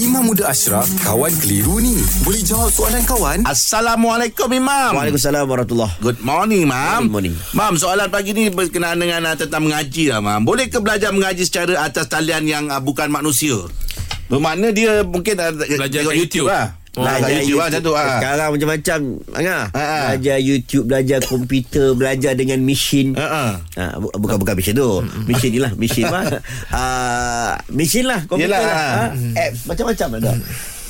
Imam Muda Ashraf, kawan keliru ni. Boleh jawab soalan kawan? Assalamualaikum Imam. Waalaikumsalam warahmatullahi Good morning, Mam. Morning, morning. Mam, soalan pagi ni berkenaan dengan uh, tentang mengaji lah, Mam. Boleh ke belajar mengaji secara atas talian yang uh, bukan manusia? Bermakna dia mungkin uh, Belajar tengok kat YouTube. lah. Oh, Belajar YouTube lah macam tu. ah. Sekarang macam-macam Angah Ha, ha. Belajar YouTube Belajar komputer Belajar dengan mesin Ha, ha. Ha, bu- bukan bukan mesin tu. Mesin ni lah, mesin. Uh, mesin lah, komputer Yelah. lah. Ha, apps macam-macam ada.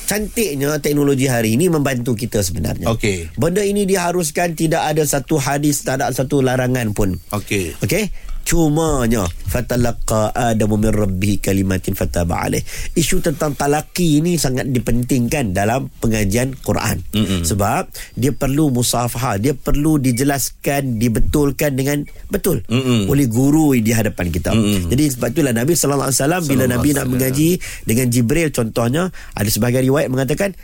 Cantiknya teknologi hari ini membantu kita sebenarnya. Okey. Benda ini diharuskan tidak ada satu hadis, tak ada satu larangan pun. Okey. Okey. Cumanya fatalaqa adamu min rabbih kalimatin fataba alaih. Isu tentang talaki ini sangat dipentingkan dalam pengajian Quran. Mm-mm. Sebab dia perlu musafahah, dia perlu dijelaskan, dibetulkan dengan betul Mm-mm. oleh guru di hadapan kita. Mm-mm. Jadi sebab itulah Nabi sallallahu alaihi wasallam bila Nabi nak mengaji dengan Jibril contohnya ada sebahagian riwayat mengatakan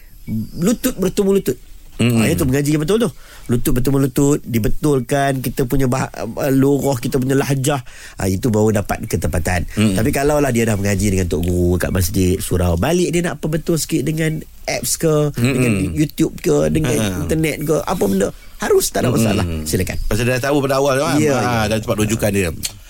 lutut bertemu lutut. Hmm. Ha, itu mengaji yang betul tu. Lutut bertemu lutut, dibetulkan kita punya bah- uh, lurah, kita punya lahjah. Ha, itu baru dapat ketepatan. Hmm. Tapi kalau lah dia dah mengaji dengan tok guru kat masjid, surau, balik dia nak perbetul sikit dengan apps ke, hmm. dengan YouTube ke, dengan Hmm. internet ke, apa benda. Harus tak ada masalah. Silakan. Pasal dia dah tahu pada awal kan? Ha. Dan cepat rujukan dia.